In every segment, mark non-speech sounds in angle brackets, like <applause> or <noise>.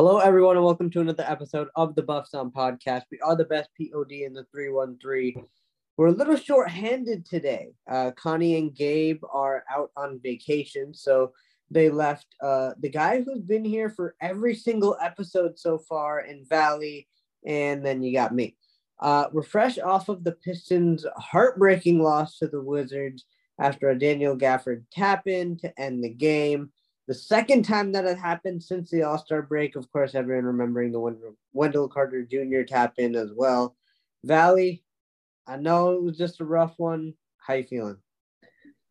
Hello, everyone, and welcome to another episode of the Buff Sound Podcast. We are the best POD in the 313. We're a little short-handed today. Uh, Connie and Gabe are out on vacation, so they left uh, the guy who's been here for every single episode so far in Vali, and then you got me. Uh, we're fresh off of the Pistons' heartbreaking loss to the Wizards after a Daniel Gafford tap in to end the game. The second time that it happened since the All Star break, of course, everyone remembering the one Wendell Carter Jr. tap in as well. Vali, I know it was just a rough one. How you feeling?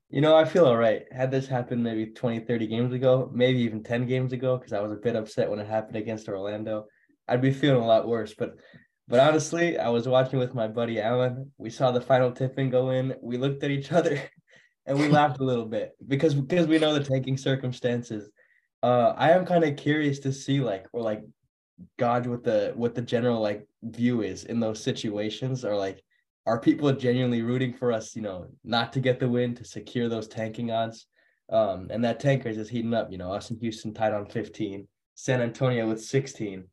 You know, I feel all right. Had this happened maybe 20, 30 games ago, maybe even 10 games ago, because I was a bit upset when it happened against Orlando, I'd be feeling a lot worse. But but honestly, I was watching with my buddy Alan. We saw the final tipping go in. We looked at each <laughs> other and we laughed a little bit because because we know the tanking circumstances. Uh, I am kind of curious to see like or like gauge what the what the general like view is in those situations. Or like are people genuinely rooting for us you know not to get the win to secure those tanking odds? Um and that tanker is heating up you know us and houston tied on 15 san antonio with 16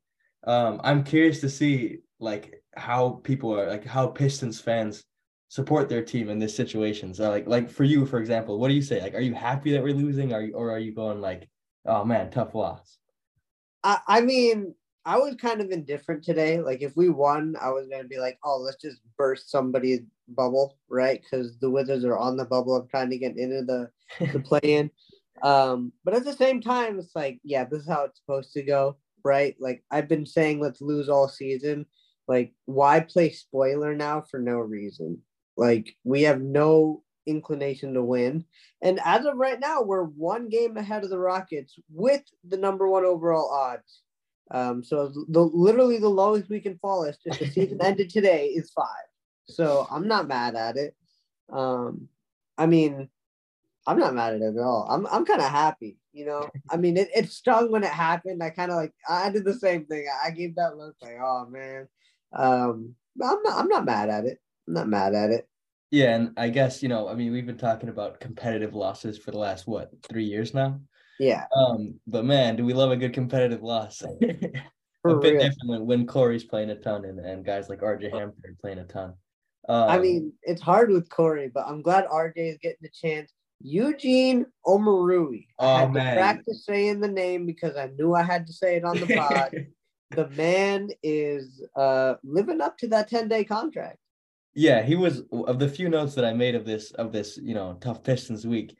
um i'm curious to see like how people are like how pistons fans support their team in this situation. So like like for you, for example, what do you say? Like, are you happy that we're losing? Are you or are you going like, oh man, tough loss? I, I mean, I was kind of indifferent today. Like if we won, I was gonna be like, oh, let's just burst somebody's bubble, right? Because the Wizards are on the bubble of trying to get into the the <laughs> play in. Um, but at the same time, it's like, yeah, this is how it's supposed to go, right? Like I've been saying, let's lose all season. Like, why play spoiler now for no reason? Like we have no inclination to win. And as of right now, we're one game ahead of the Rockets with the number one overall odds. Um, so the literally the lowest we can fall is if the season <laughs> ended today is five. So I'm not mad at it. Um, I mean, I'm not mad at it at all. I'm I'm kind of happy, you know. I mean, it, it stung when it happened. I kind of like I did the same thing. I gave that look like, oh man. Um, I'm not I'm not mad at it. I'm not mad at it. Yeah, and I guess you know, I mean, we've been talking about competitive losses for the last what three years now. Yeah. Um, but man, do we love a good competitive loss? <laughs> a bit real. different when, when Corey's playing a ton and, and guys like RJ Hampton are playing a ton. Um, I mean, it's hard with Corey, but I'm glad RJ is getting the chance. Eugene Omoruyi. I oh, had man. to practice saying the name because I knew I had to say it on the <laughs> pod. the man is uh, living up to that 10 day contract yeah, he was of the few notes that I made of this of this, you know, tough Pistons week.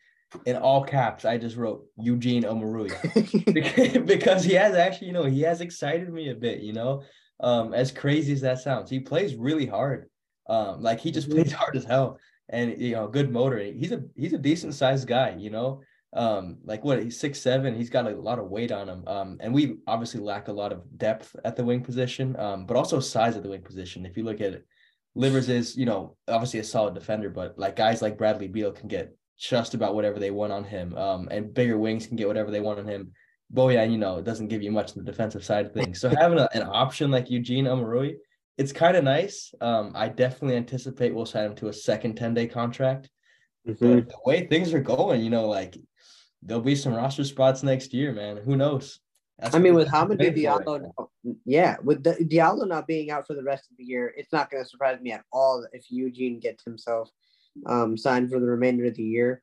In all caps, I just wrote Eugene Omoruyi <laughs> because he has actually, you know, he has excited me a bit. You know, um, as crazy as that sounds, he plays really hard. Um, like he just plays hard as hell, and you know, good motor. He's a he's a decent sized guy. You know, um, like what he's six seven. He's got a lot of weight on him. Um, and we obviously lack a lot of depth at the wing position. Um, but also size at the wing position. If you look at it Livers is, you know, obviously a solid defender, but like guys like Bradley Beal can get just about whatever they want on him. Um, and bigger wings can get whatever they want on him. Bojan, you know, it doesn't give you much on the defensive side of things. So having a, an option like Eugene Omoruyi, it's kind of nice. Um, I definitely anticipate we'll sign him to a second 10 day contract. Mm-hmm. But the way things are going, you know, like there'll be some roster spots next year, man. Who knows? That's I mean, with Hamidou Diallo, yeah, with the, Diallo not being out for the rest of the year, it's not going to surprise me at all if Eugene gets himself um, signed for the remainder of the year.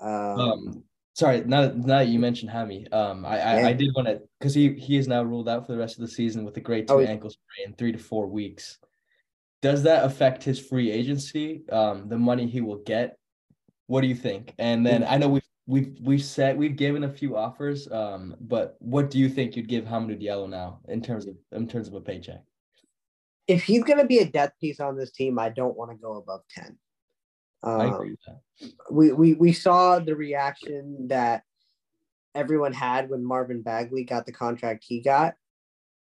Um, um sorry, now, now that you mentioned Hammy, um, I, yeah. I, I did want to because he he is now ruled out for the rest of the season with a grade two oh, ankle sprain in three to four weeks. Does that affect his free agency? Um, the money he will get. What do you think? And then I know we've we've we've said we've given a few offers. Um, but what do you think you'd give Hamidou Diallo now in terms of in terms of a paycheck? If he's gonna be a death piece on this team, I don't want to go above ten. Um, I agree with that. We, we we saw the reaction that everyone had when Marvin Bagley got the contract he got.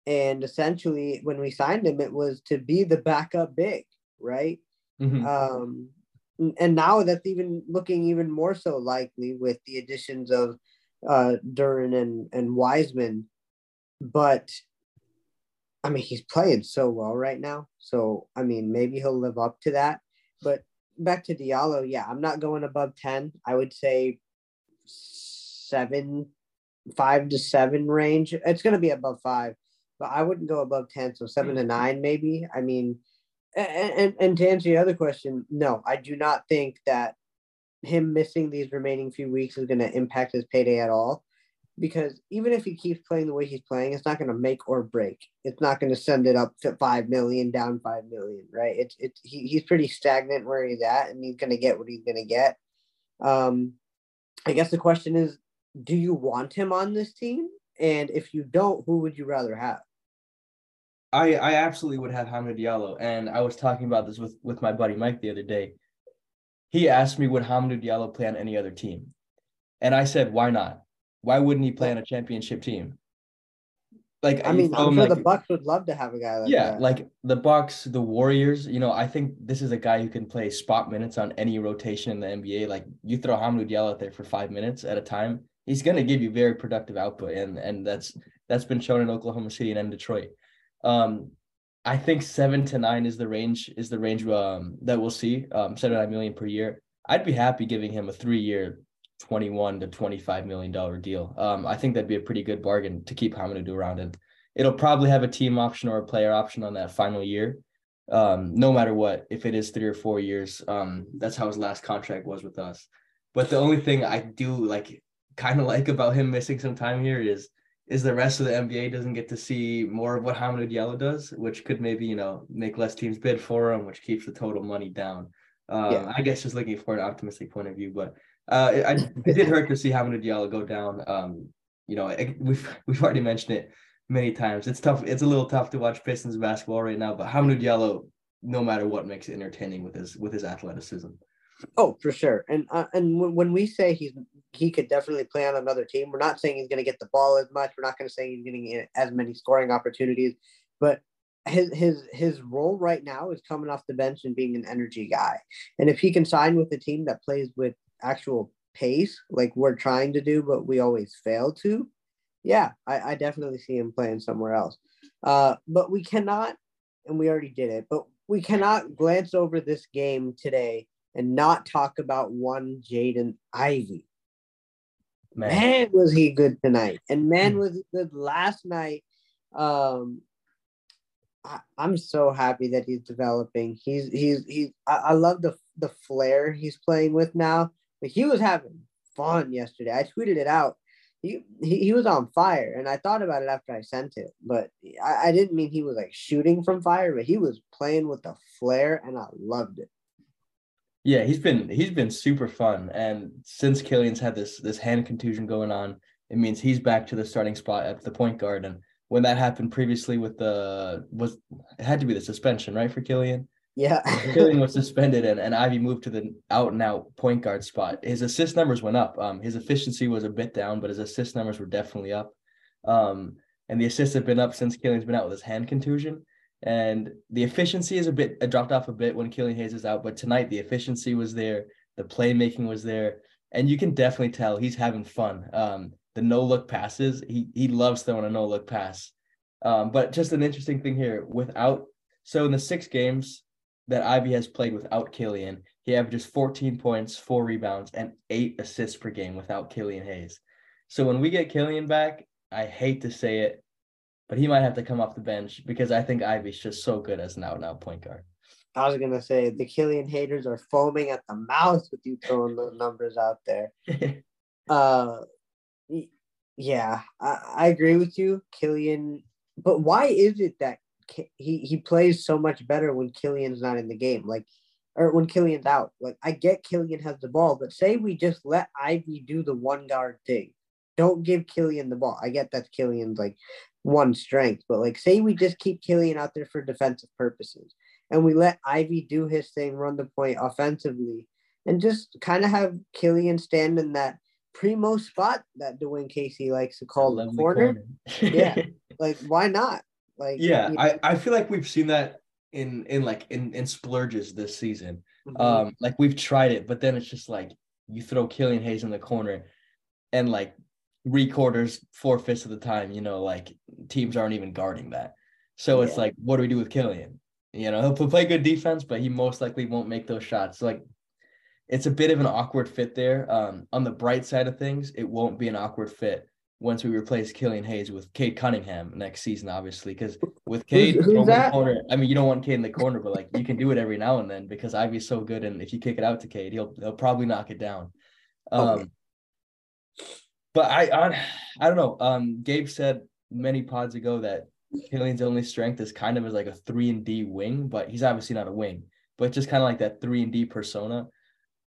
And essentially, when we signed him, it was to be the backup big, right? Mm-hmm. Um, and now that's even looking even more so likely with the additions of uh, Duren and and Wiseman. But I mean, he's playing so well right now. So I mean, maybe he'll live up to that. But back to Diallo, yeah, I'm not going above ten. I would say seven, five to seven range. It's going to be above five, but I wouldn't go above 10. So seven to nine, maybe. I mean, and, and, to answer your other question, no, I do not think that him missing these remaining few weeks is going to impact his payday at all. Because even if he keeps playing the way he's playing, it's not going to make or break. It's not going to send it up to five million, down five million, right? It's it's he, he's pretty stagnant where he's at, and he's going to get what he's going to get. Um, I guess the question is, do you want him on this team? And if you don't, who would you rather have? I I absolutely would have Hamid Diallo, and I was talking about this with with my buddy Mike the other day. He asked me would Hamid Diallo play on any other team, and I said why not? Why wouldn't he play on a championship team? Like I mean, I'm sure like, the Bucks would love to have a guy like yeah, that. like the Bucks, the Warriors. You know, I think this is a guy who can play spot minutes on any rotation in the NBA. Like you throw Hamid Diallo out there for five minutes at a time, he's going to give you very productive output, and and that's that's been shown in Oklahoma City and in Detroit. Um, I think seven to nine is the range is the range um, that we'll see. Um, seven to nine million per year. I'd be happy giving him a three year, twenty one to twenty five million dollar deal. Um, I think that'd be a pretty good bargain to keep Hamidou around, and it'll probably have a team option or a player option on that final year. Um, no matter what, if it is three or four years, um, that's how his last contract was with us. But the only thing I do like kind of like about him missing some time here is is the rest of the NBA doesn't get to see more of what Hamidou Diallo does, which could maybe you know make less teams bid for him, which keeps the total money down. Um, yeah. I guess just looking for an optimistic point of view, but uh, it, I, it did hurt to see Hamidou Diallo go down. Um, you know, it, we've we've already mentioned it many times. It's tough. It's a little tough to watch Pistons basketball right now, but Hamidou Diallo, no matter what, makes it entertaining with his with his athleticism. Oh, for sure. And uh, and when we say he's he could definitely play on another team, we're not saying he's going to get the ball as much. We're not going to say he's getting as many scoring opportunities, but his his his role right now is coming off the bench and being an energy guy. And if he can sign with a team that plays with actual pace, like we're trying to do, but we always fail to, yeah, I, I definitely see him playing somewhere else. Uh, but we cannot, and we already did it, but we cannot glance over this game today and not talk about one Jaden Ivey. Man. man. was he good tonight, and man hmm. was he good last night. Um, I, am so happy that he's developing. He's he's he's. I, I love the the flair he's playing with now. But he was having fun yesterday. I tweeted it out. He, he, he was on fire, and I thought about it after I sent it. But I, I didn't mean he was like shooting from fire, but he was playing with the flair, and I loved it. Yeah, he's been he's been super fun, and since Killian's had this this hand contusion going on, it means he's back to the starting spot at the point guard. And when that happened previously with the was it had to be the suspension right for Killian. Yeah, <laughs> Killian was suspended, and, and Ivey moved to the out and out point guard spot. His assist numbers went up. Um, his efficiency was a bit down, but his assist numbers were definitely up. Um, and the assists have been up since Killian's been out with his hand contusion. And the efficiency is a bit it dropped off a bit when Killian Hayes is out, but tonight the efficiency was there, the playmaking was there, and you can definitely tell he's having fun. Um, the no look passes, he he loves throwing a no look pass. Um, but just an interesting thing here, without so in the six games that Ivey has played without Killian, he averages 14 points, four rebounds, and eight assists per game without Killian Hayes. So when we get Killian back, I hate to say it, but he might have to come off the bench because I think Ivey's just so good as an out and out point guard. I was gonna say the Killian haters are foaming at the mouth with you throwing those numbers out there. <laughs> uh, yeah, I, I agree with you, Killian. But why is it that he he plays so much better when Killian's not in the game? Like, or when Killian's out. Like, I get Killian has the ball, but say we just let Ivey do the one guard thing. Don't give Killian the ball. I get that Killian's like one strength. But like, say we just keep Killian out there for defensive purposes, and we let Ivey do his thing, run the point offensively, and just kind of have Killian stand in that primo spot that Dwane Casey likes to call the corner. corner. yeah, like why not? Like, yeah, I I feel like we've seen that in in like in in splurges this season. Mm-hmm. Um, like we've tried it, but then it's just like you throw Killian Hayes in the corner, and like three quarters, four fifths of the time, you know, like teams aren't even guarding that. So yeah. it's like, what do we do with Killian? You know, he'll play good defense, but he most likely won't make those shots. So like, it's a bit of an awkward fit there. Um, on the bright side of things, it won't be an awkward fit once we replace Killian Hayes with Cade Cunningham next season, obviously, because with Cade Who's- who's that? corner, I mean, you don't want Cade in the corner, but like you can do it every now and then because Ivey's so good, and if you kick it out to Cade, he'll he'll probably knock it down. Um, Okay. But I, I I don't know. Um, Gabe said many pods ago that Killian's only strength is kind of as like a three and D wing, but he's obviously not a wing, but just kind of like that three and D persona.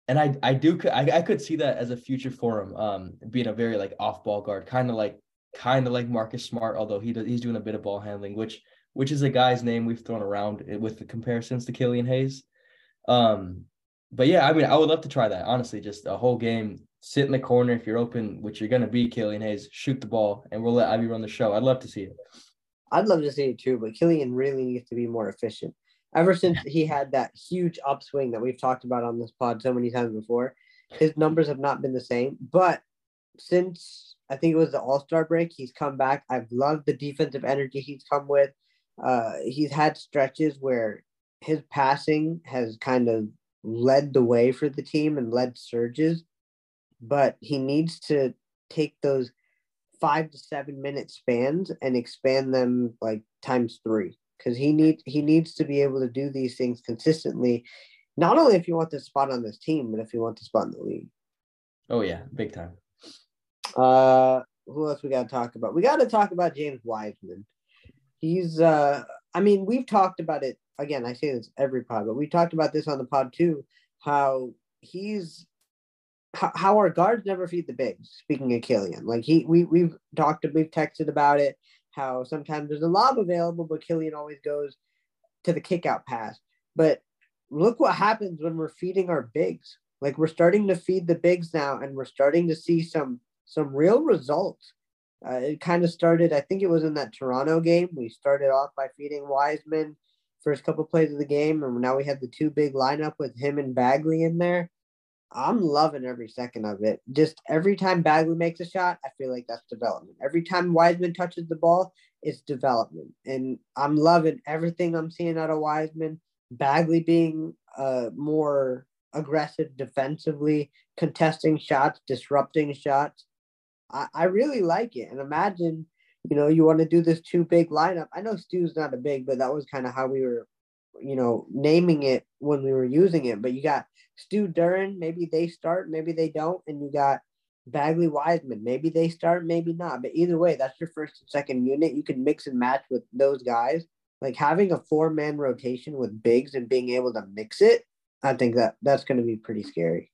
And I I do I, I could see that as a future for him, um, being a very like off ball guard, kind of like kind of like Marcus Smart, although he does he's doing a bit of ball handling, which which is a guy's name we've thrown around with the comparisons to Killian Hayes. Um, but yeah, I mean, I would love to try that. Honestly, just a whole game, sit in the corner if you're open, which you're gonna be Killian Hayes, shoot the ball, and we'll let Ivey run the show. I'd love to see it. I'd love to see it too, but Killian really needs to be more efficient. Ever since he had that huge upswing that we've talked about on this pod so many times before, his numbers have not been the same. But since I think it was the All Star break, he's come back. I've loved the defensive energy he's come with. Uh, he's had stretches where his passing has kind of led the way for the team and led surges, but he needs to take those five to seven minute spans and expand them like times three. Because he need he needs to be able to do these things consistently not only if you want the spot on this team but if you want the spot in the league. Oh yeah, big time. uh who else we got to talk about? We got to talk about james wiseman. He's uh i mean we've talked about it again i say this every pod but we talked about this on the pod too how he's how, our guards never feed the bigs. Speaking of Killian, like he, we we've talked, we've texted about it. How sometimes there's a lob available, but Killian always goes to the kick out pass. But look what happens when we're feeding our bigs. Like we're starting to feed the bigs now, and we're starting to see some some real results. Uh, it kind of started, I think it was in that Toronto game. We started off by feeding Wiseman first couple plays of the game, and now we have the two big lineup with him and Bagley in there. I'm loving every second of it. Just every time Bagley makes a shot, I feel like that's development. Every time Wiseman touches the ball, it's development. And I'm loving everything I'm seeing out of Wiseman. Bagley being uh, more aggressive defensively, contesting shots, disrupting shots. I, I really like it. And imagine, you know, you want to do this two big lineup. I know Stew's not a big, but that was kind of how we were, you know, naming it when we were using it. But you got Stew Duren, maybe they start, maybe they don't, and you got Bagley Wiseman, maybe they start, maybe not. But either way, that's your first and second unit. You can mix and match with those guys. Like having a four man rotation with bigs and being able to mix it, I think that that's going to be pretty scary.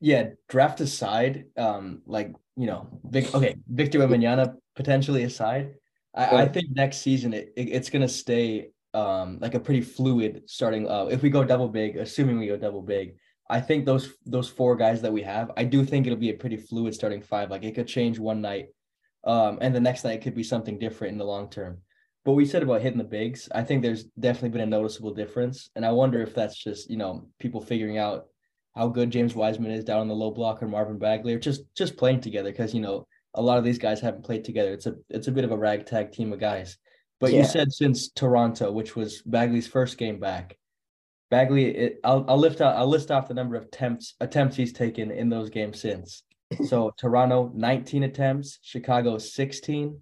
Yeah, draft aside, um, like you know, Vic, okay, Victor Wembanyama potentially aside, I, I think next season it, it it's gonna stay um like a pretty fluid starting. Uh, if we go double big, assuming we go double big, I think those those four guys that we have, I do think it'll be a pretty fluid starting five. Like it could change one night, um, and the next night it could be something different in the long term. But we said about hitting the bigs, I think there's definitely been a noticeable difference, and I wonder if that's just you know people figuring out how good James Wiseman is down on the low block or Marvin Bagley or just just playing together because you know a lot of these guys haven't played together. It's a it's a bit of a ragtag team of guys. But you said since Toronto, which was Bagley's first game back, Bagley, it, I'll I'll lift out I'll list off the number of attempts attempts he's taken in those games since. <laughs> So Toronto 19 attempts, Chicago 16,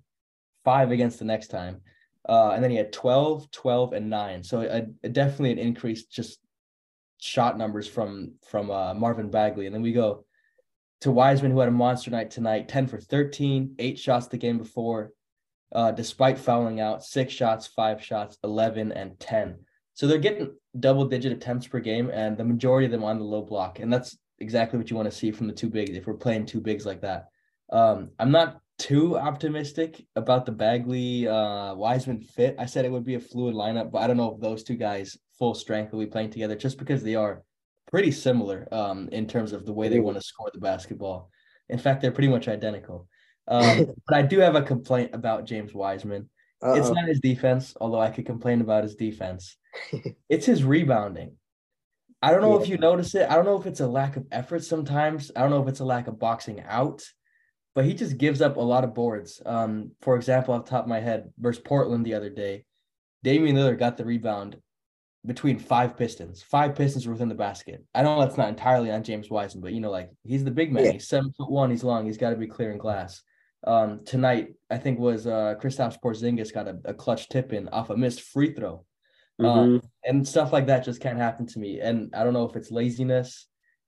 five against the next time. Uh, and then he had 12, 12, and nine. So a, a definitely an increase just shot numbers from from uh, Marvin Bagley. And then we go to Wiseman, who had a monster night tonight, 10 for 13, eight shots the game before, uh, despite fouling out, six shots, five shots, 11, and 10. So they're getting double digit attempts per game, and the majority of them on the low block. And that's exactly what you want to see from the two bigs if we're playing two bigs like that. Um, I'm not too optimistic about the Bagley uh, Wiseman fit. I said it would be a fluid lineup, but I don't know if those two guys full strength will be playing together just because they are pretty similar um, in terms of the way they want to score the basketball. In fact, they're pretty much identical. Um, <laughs> but I do have a complaint about James Wiseman. It's Uh-oh. not his defense, although I could complain about his defense. it's his rebounding. I don't know if you notice it. I don't know if it's a lack of effort sometimes. I don't know if it's a lack of boxing out, but he just gives up a lot of boards. Um, for example, off the top of my head, versus Portland the other day, Damian Lillard got the rebound between five Pistons. Five Pistons were within the basket. I know that's not entirely on James Wiseman, but you know, like he's the big man. Yeah. He's seven foot one. He's long. He's got to be clearing glass. Um, tonight, I think was uh Kristaps Porzingis got a, a clutch tip in off a missed free throw. Um, Mhm. and stuff like that just can't happen to me. And I don't know if it's laziness,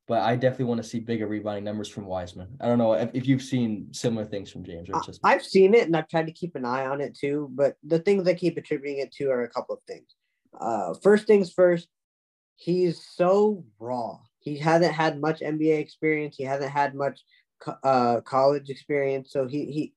but I definitely want to see bigger rebounding numbers from Wiseman. I don't know if, if you've seen similar things from James or just I've seen it and I've tried to keep an eye on it too, but the things I keep attributing it to are a couple of things. Uh, first things first, he's so raw. He hasn't had much NBA experience. He hasn't had much uh, college experience. So he he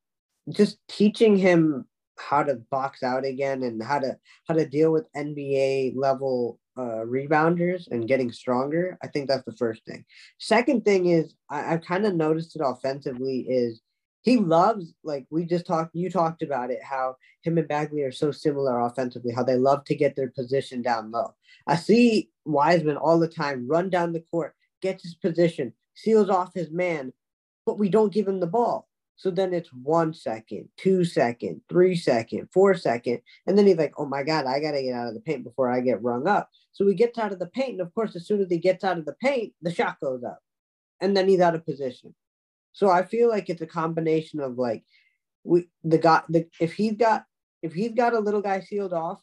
just teaching him how to box out again and how to how to deal with NBA level uh, rebounders and getting stronger. I think that's the first thing. Second thing is I, I've kind of noticed it offensively is he loves like we just talked you talked about it how him and Bagley are so similar offensively how they love to get their position down low. I see Wiseman all the time run down the court, gets his position, seals off his man, but we don't give him the ball. So then it's one second, two second, three second, four second, and then he's like, "Oh my god, I gotta get out of the paint before I get rung up." So he gets out of the paint, and of course, as soon as he gets out of the paint, the shot goes up, and then he's out of position. So I feel like it's a combination of like we the guy the if he's got if he's got a little guy sealed off,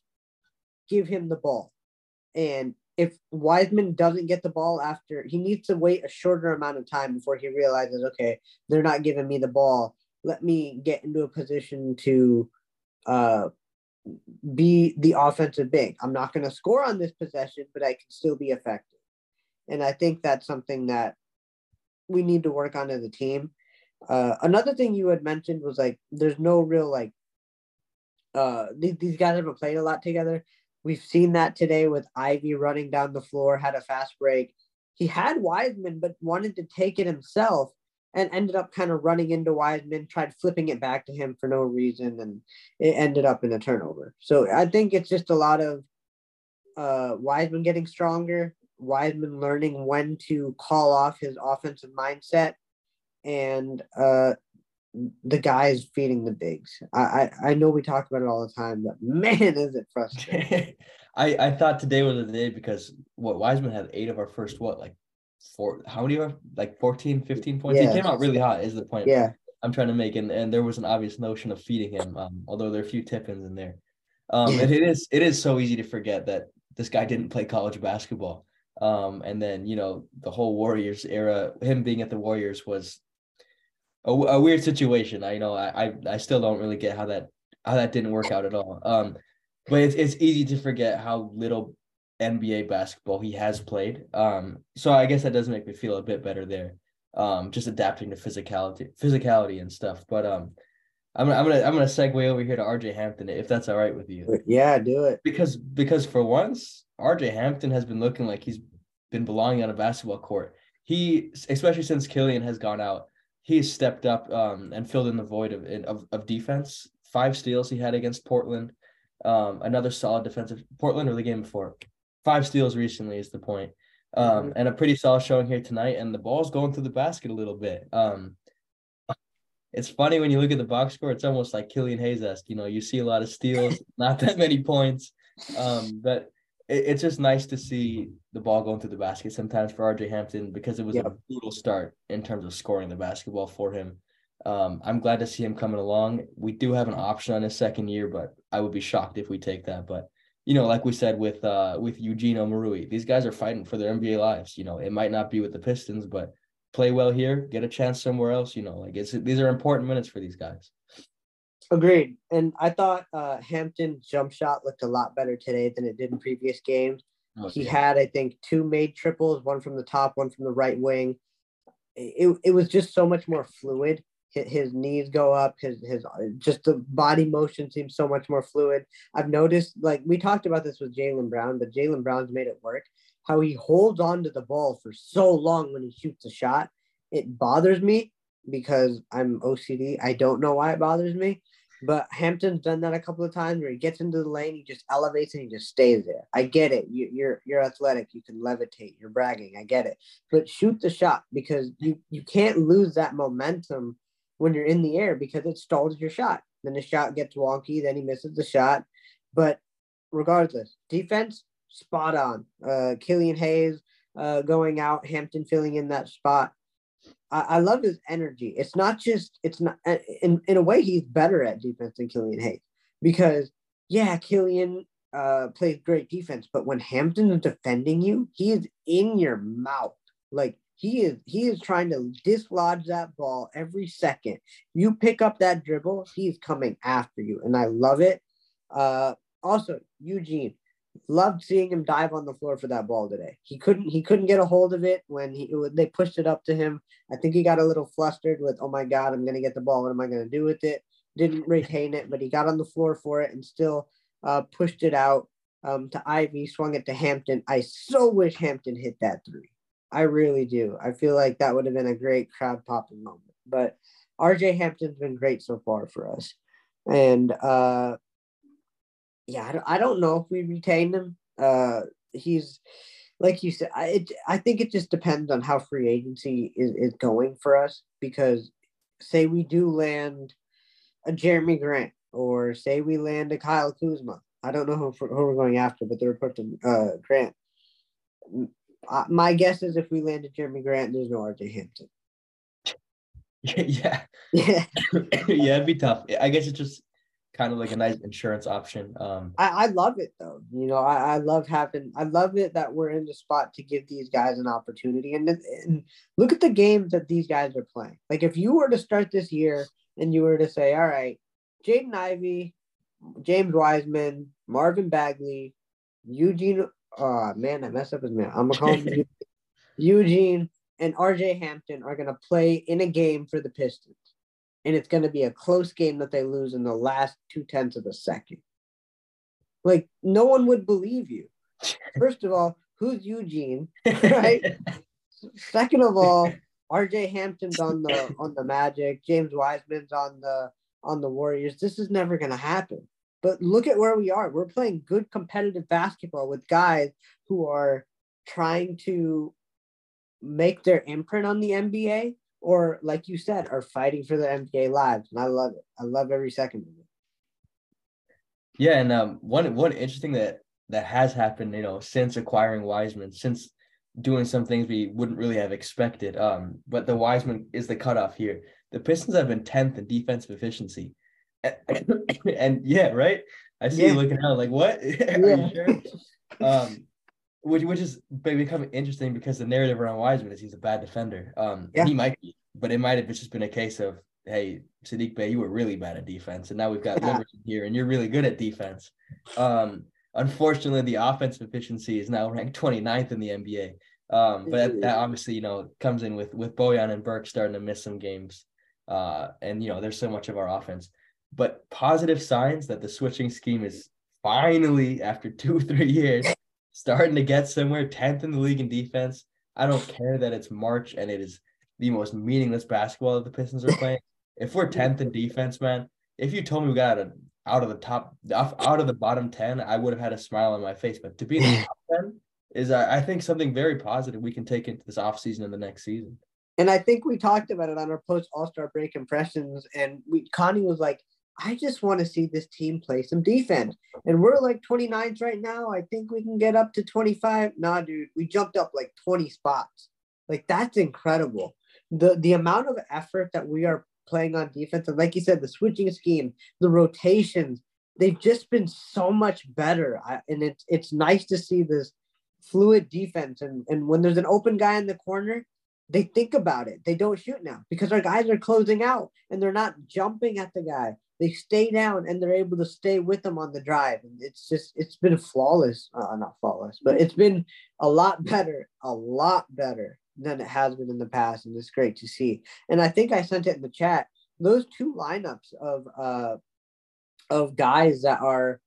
give him the ball. And if Wiseman doesn't get the ball after he needs to wait a shorter amount of time before he realizes, okay, they're not giving me the ball. Let me get into a position to uh be the offensive big. I'm not going to score on this possession, but I can still be effective. And I think that's something that we need to work on as a team. Uh, another thing you had mentioned was like there's no real like uh these, these guys haven't played a lot together. We've seen that today with Ivey running down the floor, had a fast break. He had Wiseman, but wanted to take it himself and ended up kind of running into Wiseman, tried flipping it back to him for no reason, and it ended up in a turnover. So I think it's just a lot of uh, Wiseman getting stronger, Wiseman learning when to call off his offensive mindset, and uh, the guys feeding the bigs. I, I I know we talk about it all the time, but man, is it frustrating. <laughs> I I thought today was the day because what Wiseman had eight of our first what like four how many are like 14 15 points Yeah. he came out really hot is the point yeah, I'm trying to make and, and there was an obvious notion of feeding him um although there are a few tip-ins in there um and it is it is so easy to forget that this guy didn't play college basketball um and then you know the whole Warriors era him being at the Warriors was a, a weird situation I you know I, I I still don't really get how that how that didn't work out at all um but it's it's easy to forget how little NBA basketball he has played. Um, so I guess that does make me feel a bit better there. Um, just adapting to physicality, physicality and stuff. But um, I'm gonna I'm gonna I'm gonna segue over here to RJ Hampton if that's all right with you, yeah, do it. because because for once RJ Hampton has been looking like he's been belonging on a basketball court. He especially since Killian has gone out, he has stepped up um and filled in the void of of, of defense. Five steals he had against Portland. Um, another solid defensive Portland or the game before. Five steals recently is the point. Um, Mhm. and a pretty solid showing here tonight. And the ball's going through the basket a little bit. Um, it's funny when you look at the box score, it's almost like Killian Hayes esque. You know, you see a lot of steals, <laughs> not that many points. Um, but it, it's just nice to see the ball going through the basket sometimes for RJ Hampton because it was a brutal start in terms of scoring the basketball for him. Um, I'm glad to see him coming along. We do have an option on his second year, but I would be shocked if we take that. But you know, like we said with uh with Eugene Omoruyi, these guys are fighting for their NBA lives. You know, it might not be with the Pistons, but play well here, get a chance somewhere else. You know, like it's these are important minutes for these guys. Agreed. And I thought uh, Hampton's jump shot looked a lot better today than it did in previous games. He had, I think, two made triples, one from the top, one from the right wing. It, it was just so much more fluid. His, his knees go up. His his just the body motion seems so much more fluid. I've noticed, like we talked about this with Jaylen Brown, but Jaylen Brown's made it work. How he holds on to the ball for so long when he shoots a shot, it bothers me because I'm OCD. I don't know why it bothers me, but Hampton's done that a couple of times where he gets into the lane, he just elevates and he just stays there. I get it. You, you're you're athletic. You can levitate. You're bragging. I get it. But shoot the shot because you you can't lose that momentum when you're in the air because it stalls your shot. Then the shot gets wonky. Then he misses the shot. But regardless, defense spot on. Uh, Killian Hayes uh, going out, Hampton filling in that spot. I, I love his energy. It's not just it's not in in a way he's better at defense than Killian Hayes because yeah, Killian uh, plays great defense, but when Hampton is defending you, he is in your mouth. Like he is he is trying to dislodge that ball every second. You pick up that dribble, he's coming after you, and I love it. Uh, also, Eugene, loved seeing him dive on the floor for that ball today. He couldn't he couldn't get a hold of it when he they pushed it up to him. I think he got a little flustered with, oh my god, I'm gonna get the ball. What am I gonna do with it? Didn't retain it, but he got on the floor for it and still uh, pushed it out um, to Ivey, swung it to Hampton. I so wish Hampton hit that three. I really do. I feel like that would have been a great crowd popping moment. But RJ Hampton's been great so far for us. And uh, yeah, I don't, I don't know if we retain him. Uh, he's like you said. I it, I think it just depends on how free agency is, is going for us. Because say we do land a Jerami Grant, or say we land a Kyle Kuzma. I don't know who, who we're going after, but the report to uh, Grant. my guess is if we land a Jerami Grant, there's no RJ Hampton. <laughs> Yeah. <laughs> Yeah. <laughs> yeah, it'd be tough. I guess it's just kind of like a nice insurance option. Um, I, I love it though. You know, I, I love having, I love it that we're in the spot to give these guys an opportunity. And, and look at the games that these guys are playing. Like if you were to start this year and you were to say, all right, Jaden Ivey, James Wiseman, Marvin Bagley, Eugene, oh man, I messed up his name. I'm gonna call him <laughs> Eugene and RJ Hampton are gonna play in a game for the Pistons and it's going to be a close game that they lose in the last two tenths of a second. Like no one would believe you. <laughs> First of all, who's Eugene, <laughs> right? Second of all, R.J. Hampton's on the on the Magic. James Wiseman's on the on the Warriors. This is never going to happen. But look at where we are. We're playing good competitive basketball with guys who are trying to make their imprint on the NBA or like you said, are fighting for the NBA lives. And I love it. I love every second of it. Yeah, and um, one one interesting that that has happened, you know, since acquiring Wiseman, since doing some things we wouldn't really have expected. Um, but the Wiseman is the cutoff here. The Pistons have been tenth in defensive efficiency, and, <coughs> and yeah, right. I see yeah. you looking out like what? <laughs> Are yeah. you sure? <laughs> Um, which which is becoming interesting because the narrative around Wiseman is he's a bad defender. Um, yeah. he might be, but it might have just been a case of hey, Saddiq Bey, you were really bad at defense, and now we've got yeah. here, and you're really good at defense. Um, unfortunately, the offensive efficiency is now ranked 29th in the NBA. Um, but that, that, obviously, you know, comes in with with Bojan and Burke starting to miss some games. Uh, and you know, there's so much of our offense. But positive signs that the switching scheme is finally, after two, <laughs> three years, starting to get somewhere, 10th in the league in defense. I don't care that it's March and it is the most meaningless basketball that the Pistons are playing. if we're 10th in defense, man, if you told me we got a, out of the top, out of the bottom 10, I would have had a smile on my face. But to be in the top 10 is, I think, something very positive we can take into this offseason and the next season. And I think we talked about it on our post All Star break impressions. And we, Connie was like, I just want to see this team play some defense. And we're like 29s right now. I think we can get up to 25. Nah, dude, we jumped up like 20 spots. Like that's incredible. The the amount of effort that we are playing on defense, and like you said, the switching scheme, the rotations, they've just been so much better. I, and it's it's nice to see this fluid defense. And and when there's an open guy in the corner, they think about it. They don't shoot now because our guys are closing out and they're not jumping at the guy they stay down and they're able to stay with them on the drive. And it's just it's been flawless, uh, not flawless, but it's been a lot better, a lot better than it has been in the past, and it's great to see. And I think I sent it in the chat. Those two lineups of uh of guys that are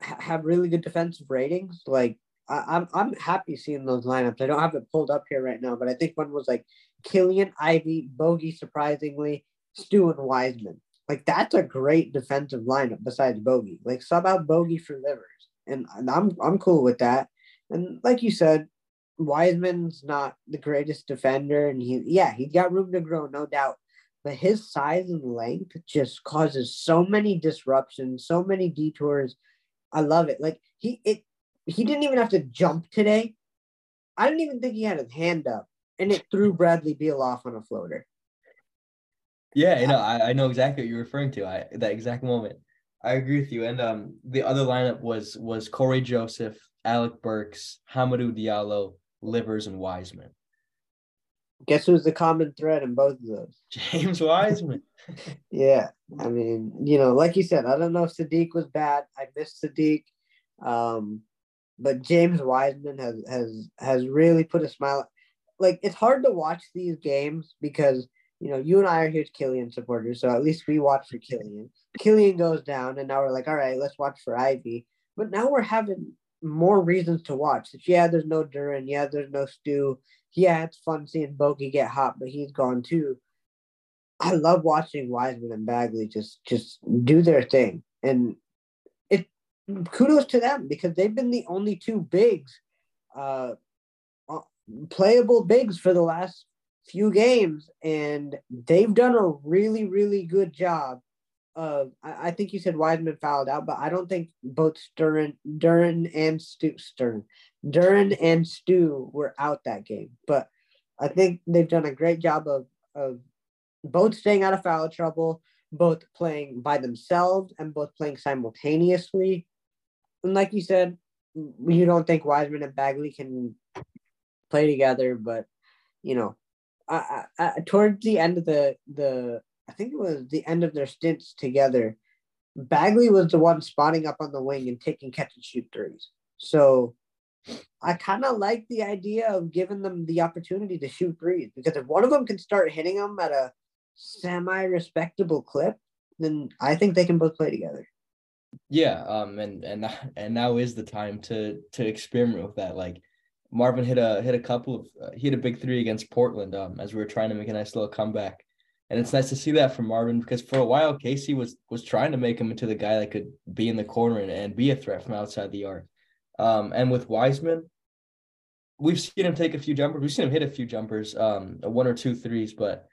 have really good defensive ratings, like I, I'm I'm happy seeing those lineups. I don't have it pulled up here right now, but I think one was like Killian Ivey, Bogey, surprisingly, Stew and Wiseman. Like that's a great defensive lineup besides Bogey. Like sub out Bogey for Livers, and, and I'm I'm cool with that. And like you said, Wiseman's not the greatest defender, and he yeah he's got room to grow, no doubt. But his size and length just causes so many disruptions, so many detours. I love it. Like he it he didn't even have to jump today. I didn't even think he had his hand up. and it threw Bradley Beal off on a floater. Yeah, you know, I, I know exactly what you're referring to. I that exact moment. I agree with you. And um, the other lineup was was Corey Joseph, Alec Burks, Hamidou Diallo, Livers, and Wiseman. Guess who's the common thread in both of those? <laughs> James Wiseman. <laughs> yeah, I mean, you know, like you said, I don't know if Saddiq was bad. I missed Saddiq, um, but James Wiseman has has has really put a smile. Like it's hard to watch these games because you know you and I are huge Killian supporters, so at least we watch for Killian. Killian goes down, and now we're like, all right, let's watch for Ivey. But now we're having more reasons to watch. Yeah, there's no Duren. Yeah, there's no Stew. yeah, it's fun seeing Bogey get hot, but he's gone too. I love watching Wiseman and Bagley just just do their thing, and it kudos to them because they've been the only two bigs, uh, uh, playable bigs for the last few games, and they've done a really really good job of I, I, think you said Wiseman fouled out, but I don't think both Stern, Duren and Stew Stern, Duren and Stew were out that game. But I think they've done a great job of of both staying out of foul trouble, both playing by themselves and both playing simultaneously. And like you said, you don't think Wiseman and Bagley can play together, but you know, Uh, uh, uh, I, I, towards the end of the the I think it was the end of their stints together. Bagley was the one spotting up on the wing and taking catch and shoot threes. So I kind of like the idea of giving them the opportunity to shoot threes because if one of them can start hitting them at a semi respectable clip, then I think they can both play together. Yeah, um, and and and now is the time to to experiment with that. Like Marvin hit a hit a couple of uh, he hit a big three against Portland um as we were trying to make a nice little comeback and it's nice to see that from Marvin because for a while Casey was was trying to make him into the guy that could be in the corner and, and be a threat from outside the arc. Um, and with Wiseman, we've seen him take a few jumpers. We've seen him hit a few jumpers, um, one or two threes, but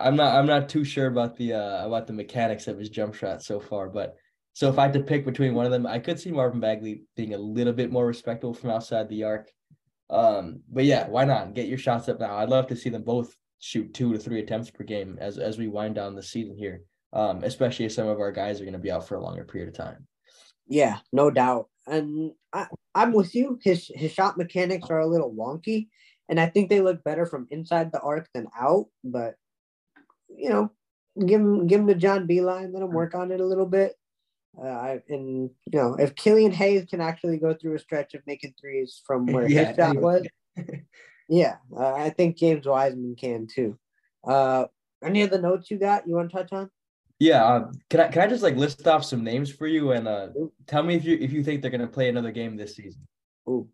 I'm not I'm not too sure about the uh, about the mechanics of his jump shot so far. But so if I had to pick between one of them, I could see Marvin Bagley being a little bit more respectable from outside the arc. Um, but yeah, why not get your shots up now? I'd love to see them both shoot two to three attempts per game as as we wind down the season here. Um, especially if some of our guys are going to be out for a longer period of time. Yeah, no doubt. And I, I'm with you. His his shot mechanics are a little wonky, and I think they look better from inside the arc than out. But you know, give him give him to John Beilein, let him work on it a little bit. Uh, and you know, if Killian Hayes can actually go through a stretch of making threes from where yeah, his shot was, <laughs> Yeah, uh, I think James Wiseman can too. Uh, any other notes you got you want to touch on? Yeah, uh, can I can I just like list off some names for you and uh, tell me if you if you think they're gonna play another game this season? Ooh.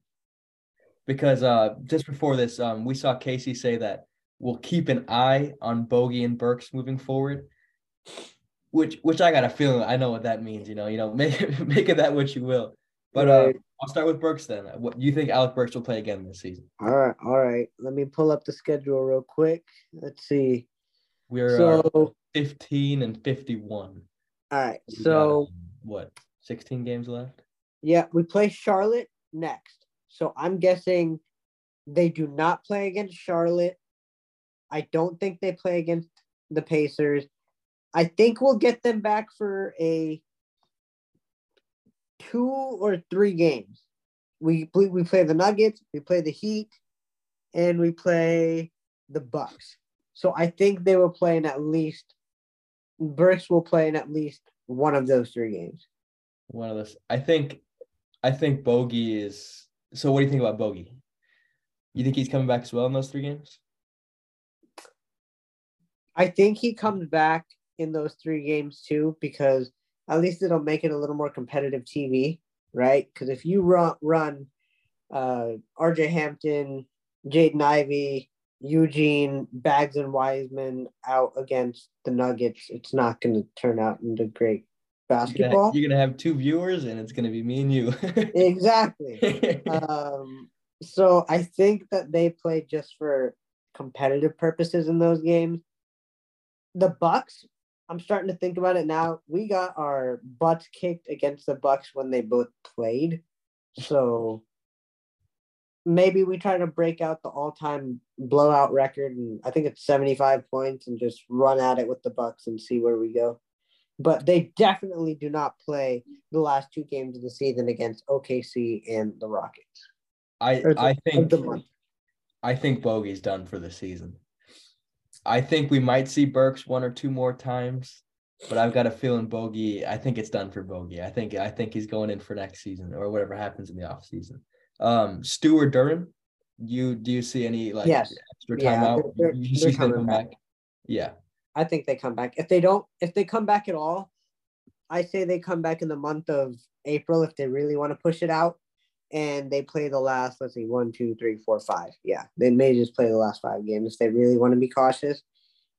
Because uh, just before this, um, we saw Casey say that we'll keep an eye on Bogey and Burks moving forward. Which which I got a feeling I know what that means. You know, you know, <laughs> make make of that what you will. But uh, I'll start with Burks then. What do you think Alec Burks will play again this season? All right, all right. Let me pull up the schedule real quick. Let's see. We're so, uh, 15 and 51. All right. So what? 16 games left? Yeah, we play Charlotte next. So I'm guessing they do not play against Charlotte. I don't think they play against the Pacers. I think we'll get them back for a two or three games. We we play the Nuggets, we play the Heat, and we play the Bucks. So I think they will play in at least Burks will play in at least one of those three games. One of those. I think I think Bogey is so what do you think about Bogey? You think he's coming back as well in those three games? I think he comes back in those three games too because at least it'll make it a little more competitive TV, right? Because if you run run uh, RJ Hampton, Jaden Ivey, Eugene, Bags, and Wiseman out against the Nuggets, it's not going to turn out into great basketball. You're going to have two viewers, and it's going to be me and you. <laughs> exactly. <laughs> um, so I think that they play just for competitive purposes in those games. The Bucks I'm starting to think about it now. We got our butts kicked against the Bucks when they both played. So maybe we try to break out the all-time blowout record, and I think it's 75 points, and just run at it with the Bucks and see where we go. But they definitely do not play the last two games of the season against OKC and the Rockets. I I think the month. I think Bogey's done for the season. I think we might see Burks one or two more times, but I've got a feeling Bogey. I think it's done for Bogey. I think I think he's going in for next season or whatever happens in the off season. Um, Stewart Duren, you do you see any like Yes. extra Yeah, timeout? they're- You see he's come back. back? Yeah, I think they come back. If they don't, if they come back at all, I say they come back in the month of April if they really want to push it out. And they play the last, let's see, one, two, three, four, five. Yeah, they may just play the last five games if they really want to be cautious.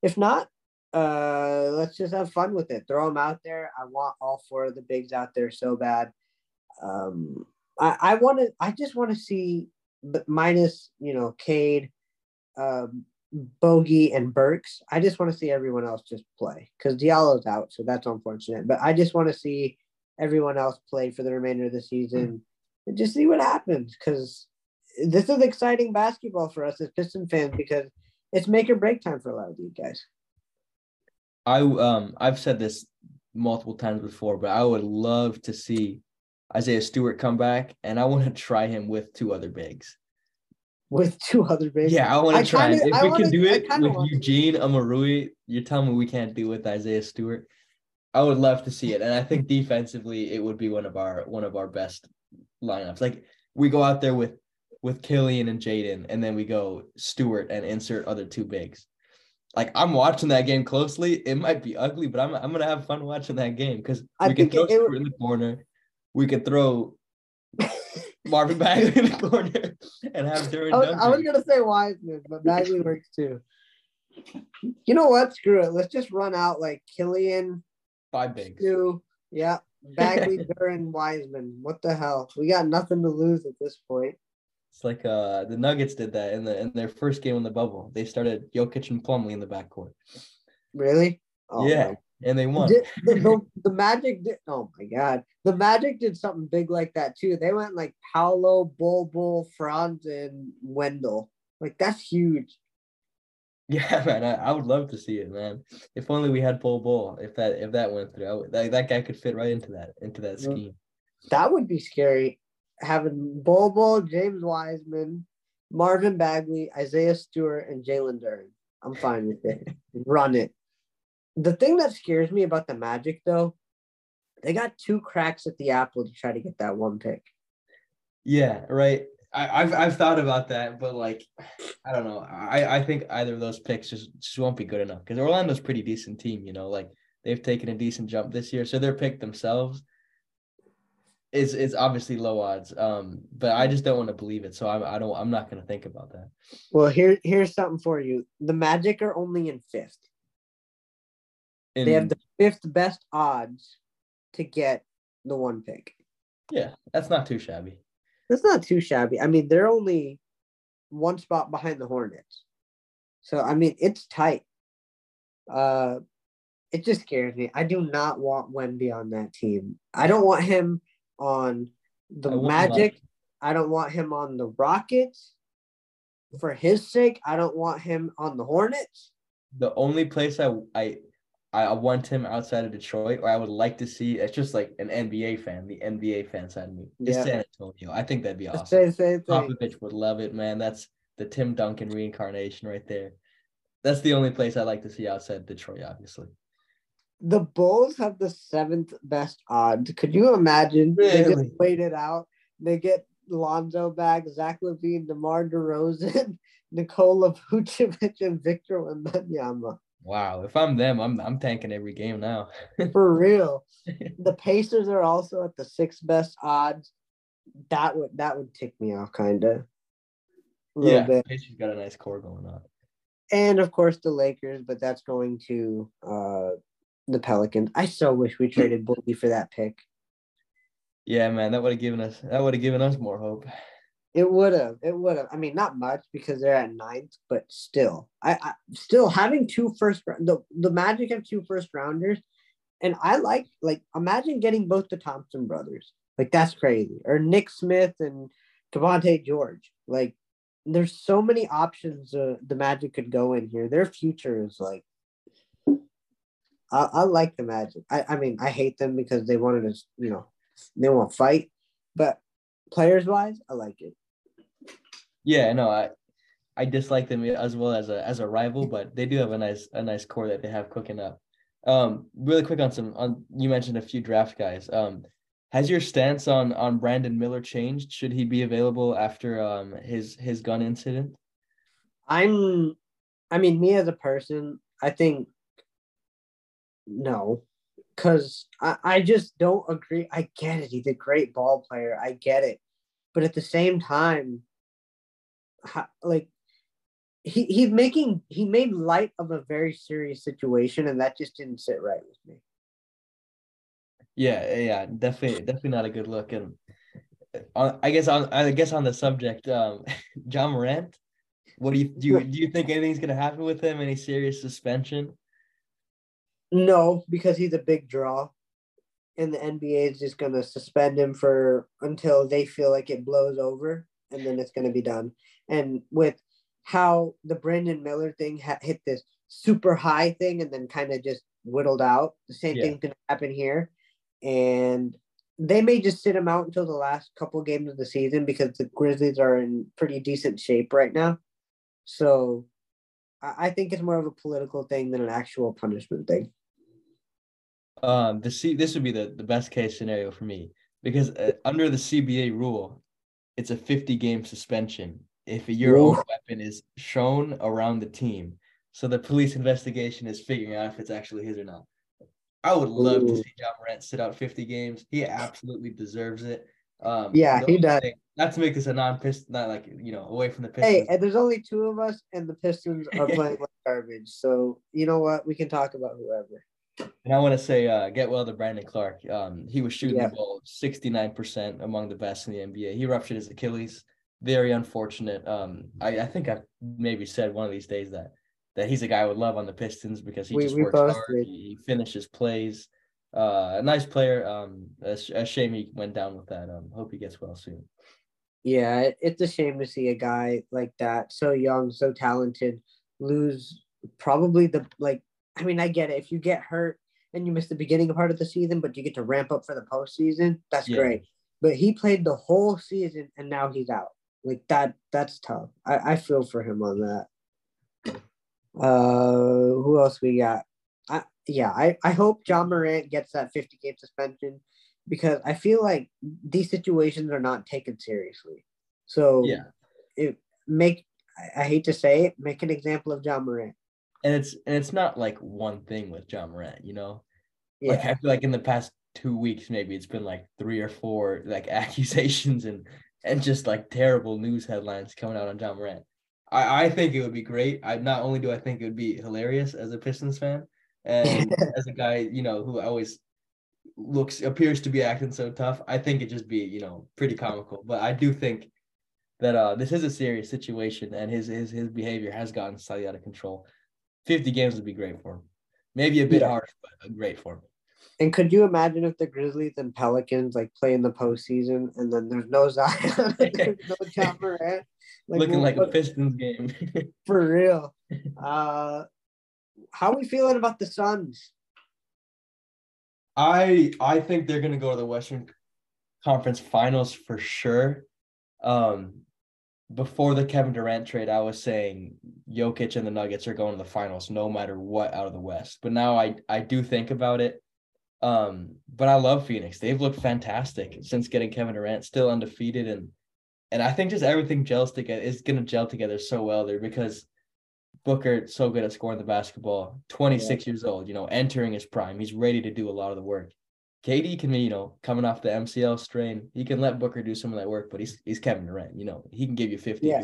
If not, uh, let's just have fun with it. Throw them out there. I want all four of the bigs out there so bad. Um, I, I want to. I just want to see, but minus you know, Cade, um, Bogey and Burks. I just want to see everyone else just play because Diallo's out, so that's unfortunate. But I just want to see everyone else play for the remainder of the season and just see what happens because this is exciting basketball for us as Piston fans because it's make or break time for a lot of these guys. I um I've said this multiple times before, but I would love to see Isaiah Stewart come back, and I want to try him with two other bigs. With two other bigs, Yeah, I want to try. kinda- If I we wanna- can do it with. Eugene Omoruyi, you're telling me we can't do it with Isaiah Stewart. I would love to see it, and I think defensively it would be one of our one of our best lineups. Like we go out there with with Killian and Jaden, and then we go Stewart and insert other two bigs. Like I'm watching that game closely. It might be ugly, but I'm I'm gonna have fun watching that game because we can throw it- it would- Stewart in the corner. We could throw <laughs> Marvin Bagley in the corner and have Duren I was, I was gonna say Wiseman, but Bagley works too. You know what? Screw it. Let's just run out like Killian, Five bigs. Stu, yeah, Bagley, <laughs> Duren, Wiseman. What the hell? We got nothing to lose at this point. It's like uh the Nuggets did that in the in their first game in the bubble. They started Jokic and Plumlee in the backcourt. Really? Oh, yeah, my and they won. Did, the, the, the Magic did. Oh my God, the Magic did something big like that too. They went like Paolo, Bol, Bol, Franz, and Wendell. Like that's huge. Yeah, <laughs> man, I, I would love to see it, man. If only we had Bol Bol. If that if that went through, would, that, that guy could fit right into that into that Yeah. scheme. That would be scary. Having Bol, Bol, James Wiseman, Marvin Bagley, Isaiah Stewart, and Jalen Duren. I'm fine with it. <laughs> Run it. The thing that scares me about the Magic, though, they got two cracks at the apple to try to get that one pick. Yeah, right. I, I've I've thought about that, but like, I don't know. I I think either of those picks just, just won't be good enough because Orlando's a pretty decent team. You know, like they've taken a decent jump this year, so their pick themselves is is obviously low odds. Um, but I just don't want to believe it, so I'm I don't I'm not gonna think about that. Well, here here's something for you. The Magic are only in fifth. In, They have the fifth best odds to get the one pick. yeah, that's not too shabby. That's not too shabby. I mean, they're only one spot behind the Hornets. So I mean, it's tight. Uh it just scares me. I do not want Wemby on that team. I don't want him on the I Magic. I don't want him on the Rockets. For his sake, I don't want him on the Hornets. the only place I I I want him outside of Detroit, or I would like to see. It's just like an NBA fan, the NBA fan side of me. Is Yeah. San Antonio. I think that'd be awesome. Same, same thing. Popovich would love it, man. That's the Tim Duncan reincarnation right there. That's the only place I like to see outside Detroit, obviously. The Bulls have the seventh best odds. Could you imagine? They just wait it out. They get Lonzo back, Zach LaVine, DeMar DeRozan, <laughs> Nikola Vucevic, and Victor Wembanyama. Wow, if I'm them, I'm I'm tanking every game now. <laughs> For real. <laughs> the Pacers are also at the sixth best odds. That would that would tick me off kind of. A little yeah, bit. Pacers got a nice core going on. And of course the Lakers, but that's going to uh the Pelicans. I so wish we traded Boogie for that pick. Yeah, man, that would have given us that would have given us more hope. It would have. It would have. I mean, not much because they're at ninth, but still, I, I still having two first. The the Magic have two first rounders, and I like like imagine getting both the Thompson brothers. Like that's crazy. Or Nick Smith and Keyonte George. Like, there's so many options uh, the Magic could go in here. Their future is like, I, I like the Magic. I, I mean, I hate them because they wanted to, you know, they want to fight, but players wise, I like it. Yeah, no, I I dislike them as well as a as a rival, but they do have a nice a nice core that they have cooking up. Um, really quick on some on you mentioned a few draft guys. Um, has your stance on on Brandon Miller changed? Should he be available after um his his gun incident? I'm, I mean, me as a person, I think no, because I, I just don't agree. I get it. He's a great ball player. I get it. But at the same time, like he he's making he made light of a very serious situation, and that just didn't sit right with me. Yeah, yeah, definitely, definitely not a good look. And on, I guess on I guess on the subject, um, <laughs> Ja Morant, what do you do? You, do you think anything's gonna happen with him? Any serious suspension? No, because he's a big draw, and the NBA is just gonna suspend him for until they feel like it blows over, and then it's gonna be done. And with how the Brandon Miller thing ha- hit this super high thing and then kind of just whittled out. The same yeah. thing's gonna happen here, and they may just sit him out until the last couple games of the season because the Grizzlies are in pretty decent shape right now. So I think it's more of a political thing than an actual punishment thing. Um, the C this would be the, the best case scenario for me because uh, under the CBA rule, it's a 50 game suspension if your own weapon is shown around the team. So the police investigation is figuring out if it's actually his or not. I would love Ooh. to see Ja Morant sit out 50 games. He absolutely deserves it. Um, yeah, he does. Thing, not to make this a non-piston, not like you know, away from the Pistons. Hey, and there's only two of us, and the Pistons are <laughs> playing like garbage. So you know what? We can talk about whoever. And I want to say, uh, get well to Brandon Clarke. Um, he was shooting yeah. the ball 69% among the best in the NBA. He ruptured his Achilles very unfortunate. Um, I, I think I maybe said one of these days that that he's a guy I would love on the Pistons because he we, just we works hard. He, he, finishes plays. Uh, a nice player. Um, a, a, shame he went down with that. Um, hope he gets well soon. Yeah, it's a shame to see a guy like that, so young, so talented, lose probably the like. I mean, I get it. If you get hurt and you miss the beginning part of the season, but you get to ramp up for the postseason, that's yeah. great. But he played the whole season and now he's out. Like that, that's tough. I, I feel for him on that. Uh, who else we got? I, yeah, I, I hope Ja Morant gets that 50 game suspension because I feel like these situations are not taken seriously. So yeah, it make I, I hate to say it, make an example of Ja Morant. And it's and it's not like one thing with Ja Morant, you know. Yeah. Like I feel like in the past two weeks, maybe it's been like three or four like <laughs> accusations and and just like terrible news headlines coming out on Ja Morant. I, I think it would be great. I not only do I think it would be hilarious as a Pistons fan and <laughs> as a guy, you know, who always looks appears to be acting so tough, I think it just be, you know, pretty comical. But I do think that uh this is a serious situation and his his his behavior has gotten slightly out of control. 50 games would be great for him. Maybe a bit yeah. harsh, but great for him. And could you imagine if the Grizzlies and Pelicans like play in the postseason and then there's no Zion, <laughs> there's <laughs> no Ja Morant, like, looking like a Pistons game <laughs> for real? Uh, how are we feeling about the Suns? I I think they're gonna go to the Western Conference Finals for sure. Um, before the Kevin Durant trade, I was saying Jokic and the Nuggets are going to the finals no matter what out of the West. But now I I do think about it um, but I love Phoenix. They've looked fantastic since getting Kevin Durant, still undefeated, and and I think just everything gels together is gonna gel together so well there because Booker so good at scoring the basketball. Twenty six yeah. years old, you know, entering his prime. He's ready to do a lot of the work. KD can be, you know, coming off the MCL strain. He can let Booker do some of that work, but he's he's Kevin Durant. You know, he can give you fifty. Yeah.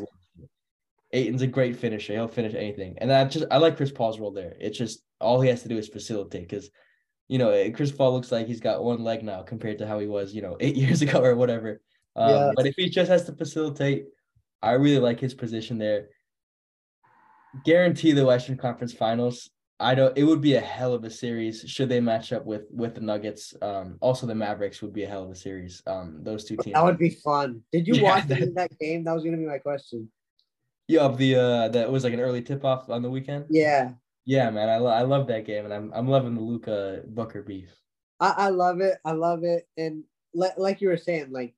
Ayton's a great finisher. He'll finish anything, and I just I like Chris Paul's role there. It's just all he has to do is facilitate because you know, eh, Chris Paul looks like he's got one leg now compared to how he was, you know, eight <laughs> years ago or whatever. Um, yeah. But if he just has to facilitate, I really like his position there. Guarantee the Western Conference Finals. I don't. It would be a hell of a series should they match up with with the Nuggets. Um, also the Mavericks would be a hell of a series. Um, those two teams. That would be fun. Did you <laughs> Yeah, watch that- that game? That was gonna be my question. Yeah, of the uh, that was like an early tip off on the weekend. Yeah, Yeah, man, I, lo- I love that game, and I'm I'm loving the Luka Booker beef. I, I love it. I love it. And like like you were saying, like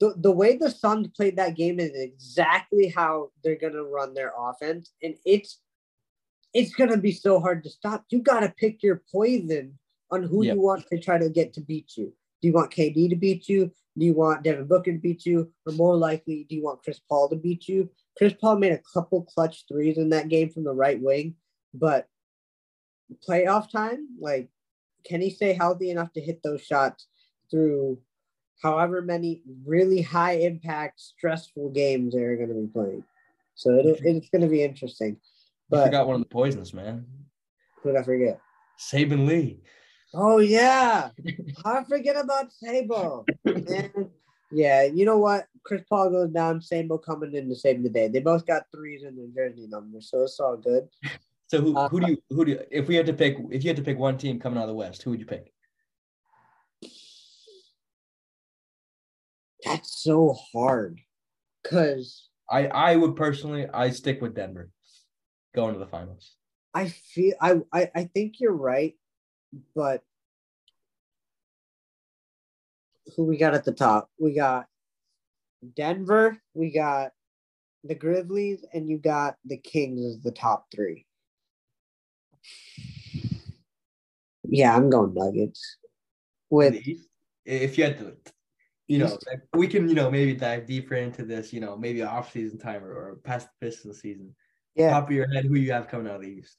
the, the way the Suns played that game is exactly how they're gonna run their offense, and it's it's gonna be so hard to stop. You gotta pick your poison on who Yep. you want to try to get to beat you. Do you want KD to beat you? Do you want Devin Booker to beat you? Or more likely, do you want Chris Paul to beat you? Chris Paul made a couple clutch threes in that game from the right wing, but playoff time, like, can he stay healthy enough to hit those shots through however many really high impact, stressful games they're going to be playing? So it, it's going to be interesting. But I forgot one of the poisons, man. who did I forget? Saben Lee. Oh yeah, I forget about Sabo. Yeah, you know what? Chris Paul goes down. Sabo coming in to save the day. They both got threes in their jersey numbers, so it's all good. So who Uh, who do you who do you, if we had to pick if you had to pick one team coming out of the West, who would you pick? That's so hard, cause I I would personally I stick with Denver, going to the finals. I feel I, I I think you're right, but who we got at the top? We got Denver, we got the Grizzlies, and you got the Kings as the top three. Yeah, I'm going Nuggets. With If you had to, you know, like, we can you know maybe dive deeper into this, you know, maybe off season time or, or past the Pistons season. yeah, Top of your head, who you have coming out of the East?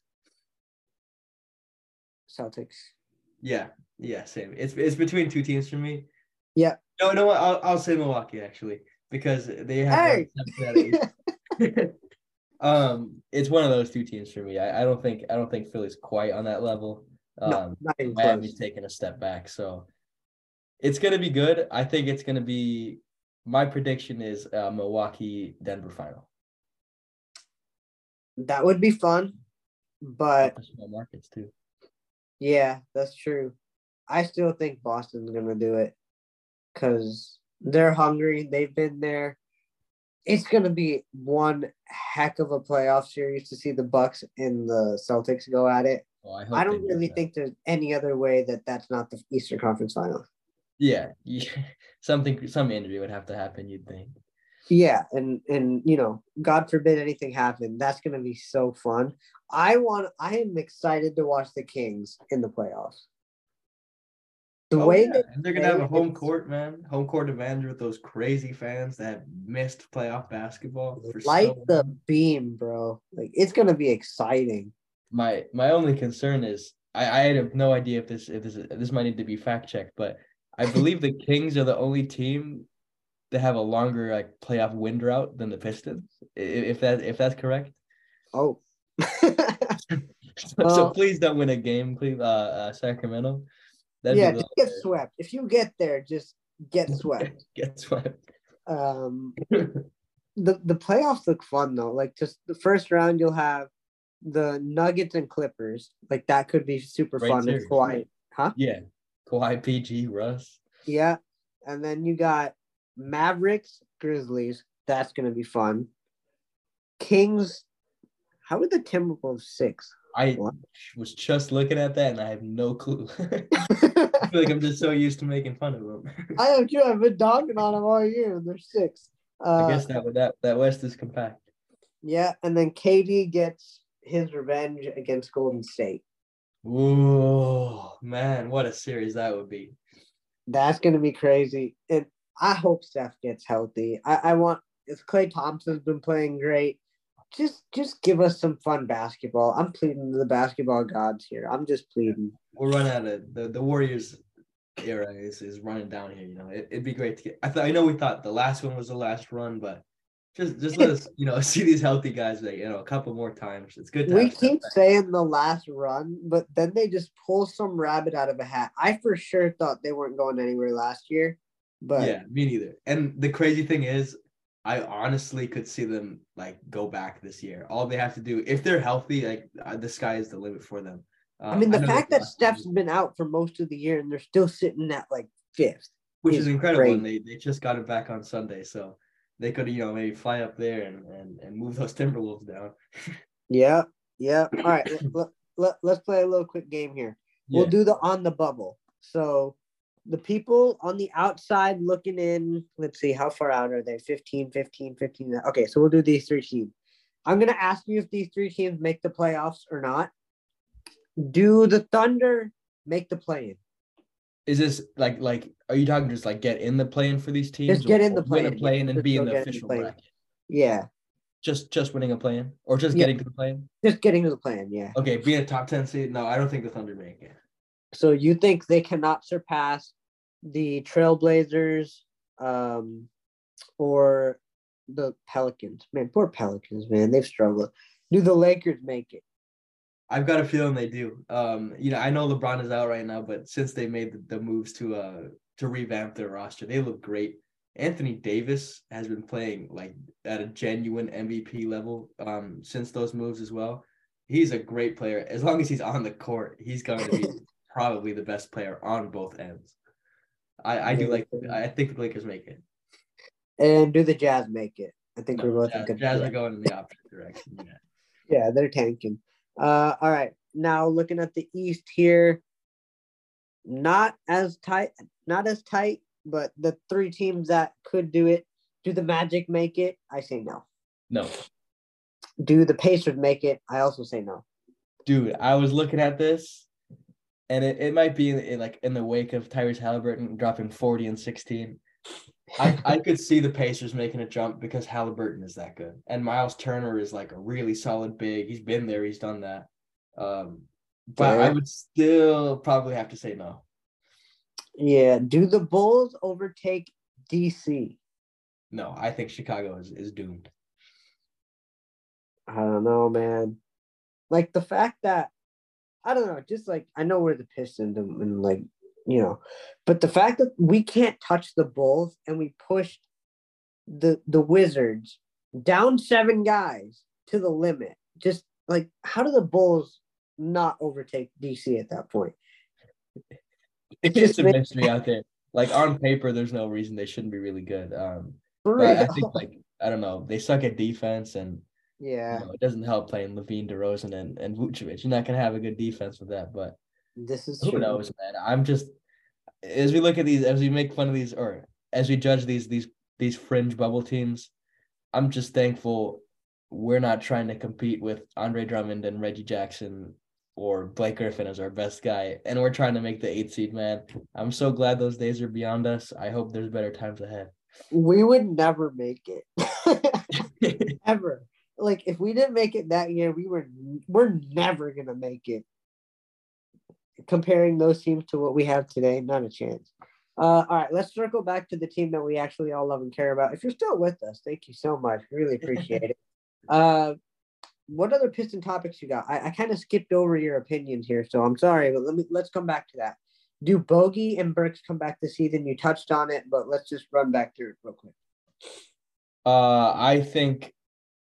Celtics. Yeah, yeah, same. It's it's between two teams for me. Yeah. No, no, I'll I'll say Milwaukee actually because they have. Hey! <laughs> <laughs> one out of eight. um, it's one of those two teams for me. I, I don't think I don't think Philly's quite on that level. Um, no, not even Miami's close. taking a step back, so it's gonna be good. I think it's gonna be. My prediction is uh, Milwaukee Denver final. That would be fun, but Small markets too. Yeah, that's true. I still think Boston's gonna do it because they're hungry. They've been there. It's gonna be one heck of a playoff series to see the Bucks and the Celtics go at it. Oh, I, I don't do really think there's any other way that that's not the Eastern Conference Final. Yeah, yeah, <laughs> something some injury would have to happen. You'd think. Yeah, and and you know, God forbid anything happen. That's gonna be so fun. I want. I am excited to watch the Kings in the playoffs. The Oh, way yeah, that and they're gonna have a home court, man. Home court advantage with those crazy fans that missed playoff basketball. For light so the beam, bro. Like it's gonna be exciting. My my only concern is I, I have no idea if this if this this might need to be fact checked, but I <laughs> believe the Kings are the only team that have a longer like playoff win drought than the Pistons. If that if that's correct. Oh, <laughs> so, so please don't win a game, please, uh, uh Sacramento. That'd yeah, just get swept. If you get there, just get <laughs> swept. Get swept. Um, <laughs> the the playoffs look fun though. Like just the first round, you'll have the Nuggets and Clippers. Like that could be super Great fun series. if Kawhi, huh? yeah, Kawhi, PG, Russ. Yeah, and then you got Mavericks, Grizzlies. That's gonna be fun. Kings. How are the Timberwolves six? I was just looking at that and I have no clue. <laughs> I feel like I'm just so used to making fun of them. <laughs> I am too. I've been dogging on them all year. They're six. Uh, I guess that that that West is compact. Yeah, and then KD gets his revenge against Golden State. Oh man, what a series that would be. That's gonna be crazy. And I hope Steph gets healthy. I, I want if Klay Thompson's been playing great. Just just give us some fun basketball. I'm pleading to the basketball gods here. I'm just pleading. We're running out of the, the Warriors era is, is running down here. You know, it, it'd be great to get. I thought I know we thought the last one was the last run, but just just let <laughs> us you know see these healthy guys like you know a couple more times. It's good. To We keep saying the last run, but then they just pull some rabbit out of a hat. I for sure thought they weren't going anywhere last year, but yeah, me neither. And the crazy thing is, I honestly could see them like go back this year. All they have to do, if they're healthy, like uh, the sky is the limit for them. Um, I mean, the know fact that Steph's been out for most of the year and they're still sitting at like fifth, which is, is incredible, great. and they, they just got it back on Sunday, so they could you know maybe fly up there and and, and move those <laughs> Timberwolves down. yeah, yeah. <clears throat> All right, let, let, let's play a little quick game here. Yeah. We'll do the on the bubble. So the people on the outside looking in, let's see, how far out are they? 15, 15, 15. Okay, so we'll do these three teams. I'm going to ask you if these three teams make the playoffs or not. Do the Thunder make the play in? Is this like like are you talking just like get in the play in for these teams? Just get in the play in, play in and be in the official in the bracket. Yeah. Just just winning a play in or just yeah. getting to the play in? Just getting to the play in, yeah. Okay, being a top 10 seed. No, I don't think the Thunder make it. So you think they cannot surpass the Trailblazers um, or the Pelicans? Man, poor Pelicans, man. They've struggled. Do the Lakers make it? I've got a feeling they do. Um, you know, I know LeBron is out right now, but since they made the, the moves to uh to revamp their roster, they look great. Anthony Davis has been playing like at a genuine MVP level um since those moves as well. He's a great player. As long as he's on the court, he's going to be <laughs> probably the best player on both ends. I, I do like I think the Lakers make it. And do the Jazz make it? I think no, we're both Jazz, Jazz are going in the opposite direction. Yeah. yeah, they're tanking. Uh, all right. Now looking at the East here, not as tight, not as tight, but the three teams that could do it. Do the Magic make it? I say no. No. Do the Pacers make it? I also say no. Dude, I was looking at this and it, it might be in, in, like in the wake of Tyrese Halliburton dropping 40 and 16. I, I could see the Pacers making a jump because Halliburton is that good. And Miles Turner is like a really solid big. He's been there, he's done that. Um, but I would still probably have to say no. Yeah. Do the Bulls overtake DC? No, I think Chicago is, is doomed. I don't know, man. Like the fact that I don't know, just like I know we're the Pistons and, and like you know, but the fact that we can't touch the Bulls and we pushed the the Wizards down seven guys to the limit, just like how do the Bulls not overtake DC at that point? It's just a mystery out there. Like on paper, there's no reason they shouldn't be really good. Um, but I think like I don't know, they suck at defense and yeah. You know, it doesn't help playing LaVine, DeRozan, and, and Vucevic. You're not going to have a good defense with that. But this is who true. knows, man? I'm just, as we look at these, as we make fun of these, or as we judge these, these, these fringe bubble teams, I'm just thankful we're not trying to compete with Andre Drummond and Reggie Jackson or Blake Griffin as our best guy. And we're trying to make the eight seed, man. I'm so glad those days are beyond us. I hope there's better times ahead. We would never make it. <laughs> Ever like if we didn't make it that year, we were we're never gonna make it. Comparing those teams to what we have today, not a chance. Uh, all right, let's circle back to the team that we actually all love and care about. If you're still with us, thank you so much. Really appreciate it. <laughs> Uh, what other piston topics you got? I, I kind of skipped over your opinions here, so I'm sorry, but let me let's come back to that. Do Bogey and Burks come back this season? You touched on it, but let's just run back through it real quick. Uh, I think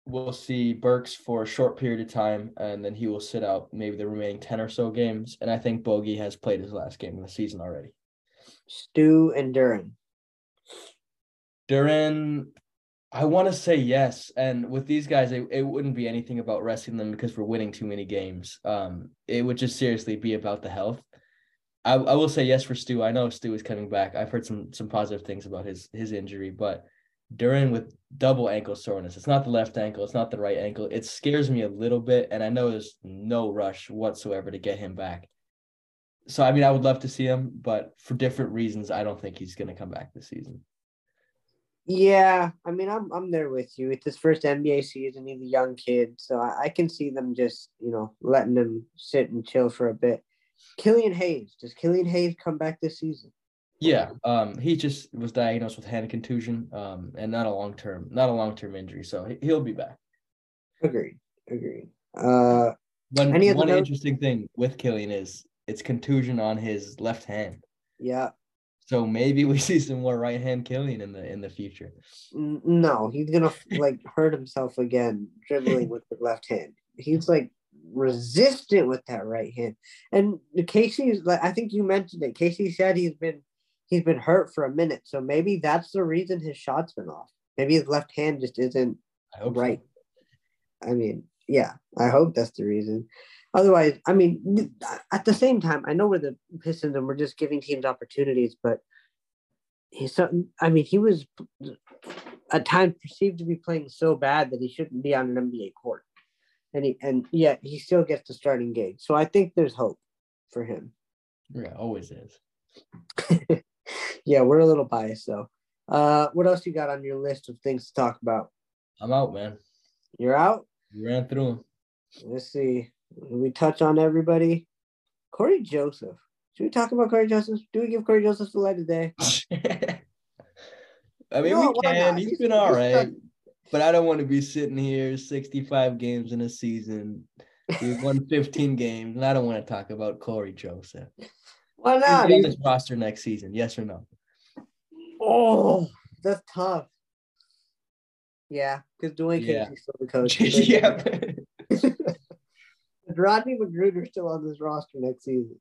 we'll see Burks for a short period of time, and then he will sit out maybe the remaining 10 or so games. And I think Bogey has played his last game of the season already. Stu and Duren. Duren, I want to say yes. And with these guys, it, it wouldn't be anything about resting them because we're winning too many games. Um, it would just seriously be about the health. I, I will say yes for Stu. I know Stu is coming back. I've heard some some positive things about his his injury, but Duren with double ankle soreness. It's not the left ankle, it's not the right ankle. It scares me a little bit, and I know there's no rush whatsoever to get him back. So I mean, I would love to see him, but for different reasons, I don't think he's going to come back this season. Yeah, I mean, I'm I'm there with you. It's his first NBA season. He's a young kid, so I, I can see them just you know letting him sit and chill for a bit. Killian Hayes, does Killian Hayes come back this season? Yeah, um, he just was diagnosed with hand contusion, um, and not a long term, not a long term injury, so he, will be back. Agreed. Agreed. Uh, one one interesting thing with Killian is it's contusion on his left hand. Yeah. So maybe we <laughs> see some more right hand killing in the in the future. No, he's gonna like hurt himself again dribbling with the left hand. He's like resistant with that right hand. And Casey's like I think you mentioned it. Casey said he's been he's been hurt for a minute. So maybe that's the reason his shot's been off. Maybe his left hand just isn't right. So. I mean, yeah, I hope that's the reason. Otherwise, I mean, uh, at the same time, I know we're the Pistons and we're just giving teams opportunities, but he's so, I mean, he was at times perceived to be playing so bad that he shouldn't be on an NBA court. And he and yet he still gets the starting gig. So I think there's hope for him. Yeah, always is. <laughs> yeah, we're a little biased though. Uh, what else you got on your list of things to talk about? I'm out, man. You're out. You ran through them. Let's see. we touch on everybody. Cory Joseph. Should we talk about Cory Joseph? Do we give Cory Joseph the light of day? <laughs> I mean, no, we can. He's, He's been all right. But I don't want to be sitting here 65 games in a season. We've won <laughs> 15 games, and I don't want to talk about Cory Joseph. Why not? On this roster next season. Yes or no? Oh, that's tough. Yeah, because Dwane yeah. Casey's still the coach. <laughs> yeah. Rodney McGruder still on this roster next season.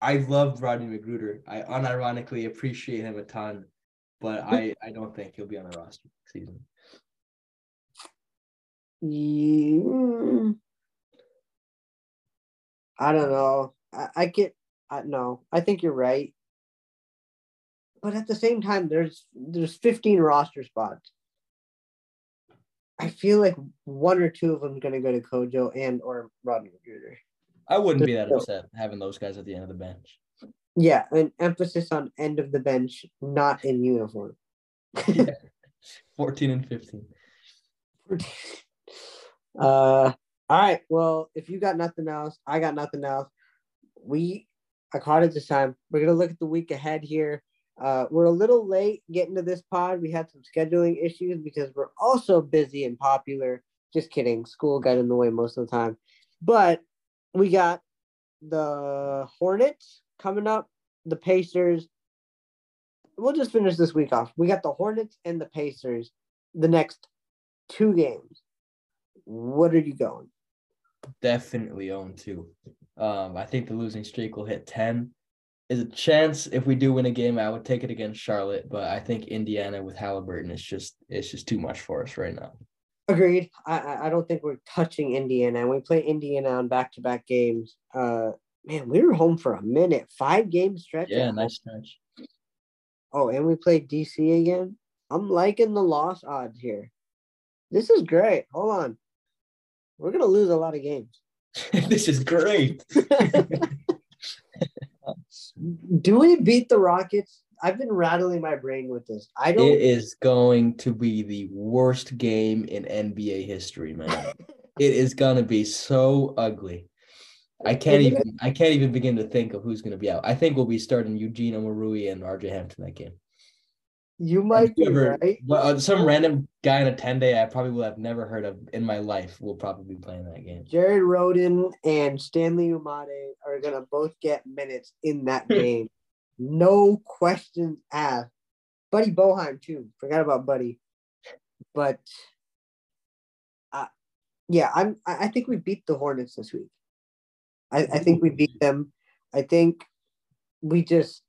I love Rodney McGruder. I unironically appreciate him a ton, but I, I don't think he'll be on the roster next season. Yeah. I don't know. I, I get I no, I think you're right but at the same time, there's there's 15 roster spots. I feel like one or two of them going to go to Kojo and or Rodney McGruder. I wouldn't be that upset having those guys at the end of the bench. Yeah, an emphasis on end of the bench, not in uniform. yeah. <laughs> 14 and 15. <laughs> Uh, all right. Well, if you got nothing else, I got nothing else. We I caught it this time. We're gonna look at the week ahead here. Uh, we're a little late getting to this pod. We had some scheduling issues because we're also busy and popular. Just kidding. School got in the way most of the time. But we got the Hornets coming up, the Pacers. We'll just finish this week off. We got the Hornets and the Pacers the next two games. What are you going? Definitely own two. Um, I think the losing streak will hit 10 is a chance if we do win a game, I would take it against Charlotte, but I think Indiana with Halliburton is just it's just too much for us right now. Agreed. I I don't think we're touching Indiana. And we play Indiana on back to back games. Uh, man, we were home for a minute, five game stretch. Yeah, nice stretch. Oh, and we played DC again. I'm liking the loss odds here. This is great. Hold on, we're gonna lose a lot of games. <laughs> this is great. <laughs> <laughs> Do we beat the Rockets? I've been rattling my brain with this. I don't. It is going to be the worst game in NBA history, man. it is gonna be so ugly. I can't even. I can't even begin to think of who's gonna be out. I think we'll be starting Eugene Omoruyi and RJ Hampton that game. You might be right. Uh, some random guy in a 10 day I probably will have never heard of in my life will probably be playing that game. Jared Rhoden and Stanley Umude are going to both get minutes in that <laughs> game. no questions asked. Buddy Boeheim, too. Forgot about Buddy. But uh, yeah, I'm. I think we beat the Hornets this week. I, I think we beat them. I think we just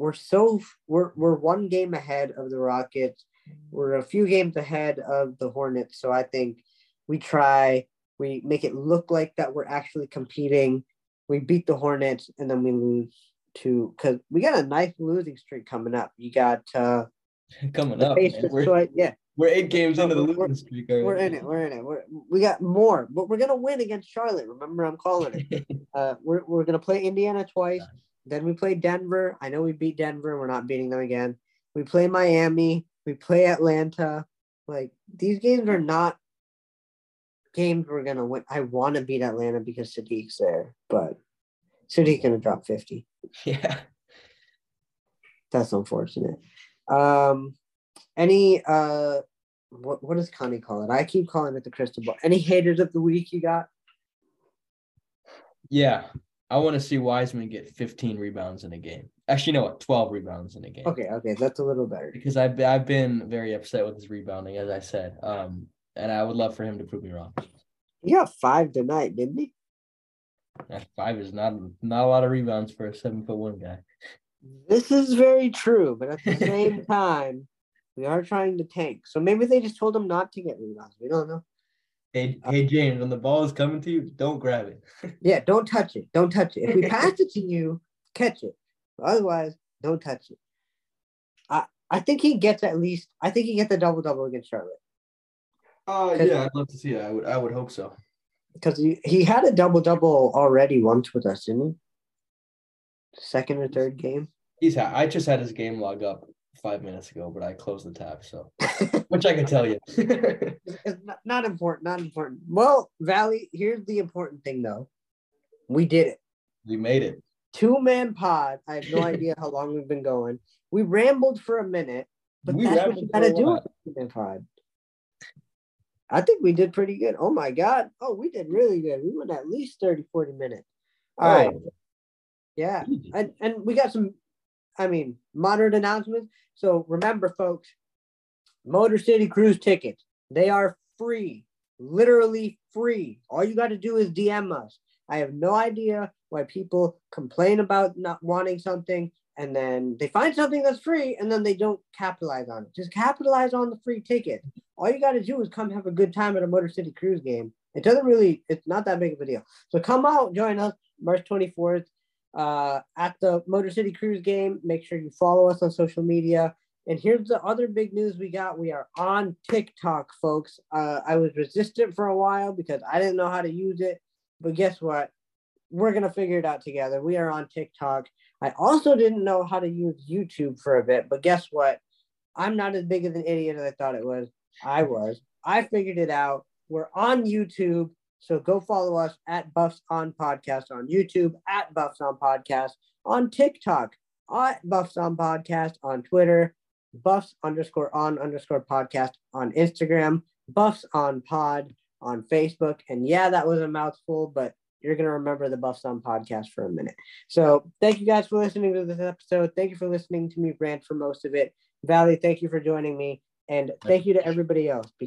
we're so we're we're one game ahead of the Rockets. We're a few games ahead of the Hornets. So I think we try, we make it look like that we're actually competing. We beat the Hornets and then we lose to because we got a nice losing streak coming up. You got uh <laughs> coming up. We're, yeah. We're eight games into the losing streak. Already. We're in it. We're in it. We're, we got more, but we're gonna win against Charlotte. Remember, I'm calling it. <laughs> uh, we're we're gonna play Indiana twice. Then we play Denver. I know we beat Denver. We're not beating them again. We play Miami. We play Atlanta. Like these games are not games we're gonna win. I want to beat Atlanta because Saddiq's there, but Saddiq's gonna drop fifty. <laughs> Yeah, that's unfortunate. Um, any uh, what what does Connie call it? I keep calling it the crystal ball. Any haters of the week you got? Yeah, I want to see Wiseman get 15 rebounds in a game. Actually, you know what? 12 rebounds in a game. Okay, okay, that's a little better. Because I've I've been very upset with his rebounding, as I said. Um, and I would love for him to prove me wrong. He got five tonight, didn't he? That five is not not a lot of rebounds for a seven foot one guy. This is very true, but at the <laughs> same time, we are trying to tank. So maybe they just told him not to get rebounds. We don't know. Hey, hey James, when the ball is coming to you, don't grab it. <laughs> yeah, don't touch it. Don't touch it. If we pass it to you, catch it. Otherwise, don't touch it. I I think he gets at least. I think he gets a double double against Charlotte. Uh, yeah, I'd love to see that. I would. I would hope so. Because he, he had a double double already once with us, didn't he? Second or third game. He's. Ha- I just had his game log up five minutes ago, but I closed the tab, so <laughs> which I can tell you. <laughs> it's not, not important, not important. Well, Vali, here's the important thing though. We did it. We made it. Two man pod. I have no <laughs> idea how long we've been going. We rambled for a minute, but we that's what you gotta do with two man pod. I think we did pretty good. Oh my God. Oh, we did really good. We went at least 30, 40 minutes. All oh. right. Yeah. And, and we got some I mean, moderate announcements. So remember, folks, Motor City Cruise tickets, they are free, literally free. All you got to do is DM us. I have no idea why people complain about not wanting something and then they find something that's free and then they don't capitalize on it. Just capitalize on the free ticket. All you got to do is come have a good time at a Motor City Cruise game. It doesn't really, it's not that big of a deal. So come out, join us March 24th uh, at the Motor City Cruise game. Make sure you follow us on social media. And here's the other big news we got. We are on TikTok, folks. Uh, I was resistant for a while because I didn't know how to use it. But guess what? We're going to figure it out together. We are on TikTok. I also didn't know how to use YouTube for a bit. But guess what? I'm not as big of an idiot as I thought it was. I was. I figured it out. We're on YouTube. So go follow us at Buffs on Podcast on YouTube, at Buffs on Podcast on TikTok, at Buffs on Podcast on Twitter, Buffs underscore on underscore podcast on Instagram, Buffs on Pod on Facebook. And yeah, that was a mouthful, but you're going to remember the Buffs on podcast for a minute. So thank you guys for listening to this episode. Thank you for listening to me rant for most of it. Vali, thank you for joining me. And thank you to everybody else.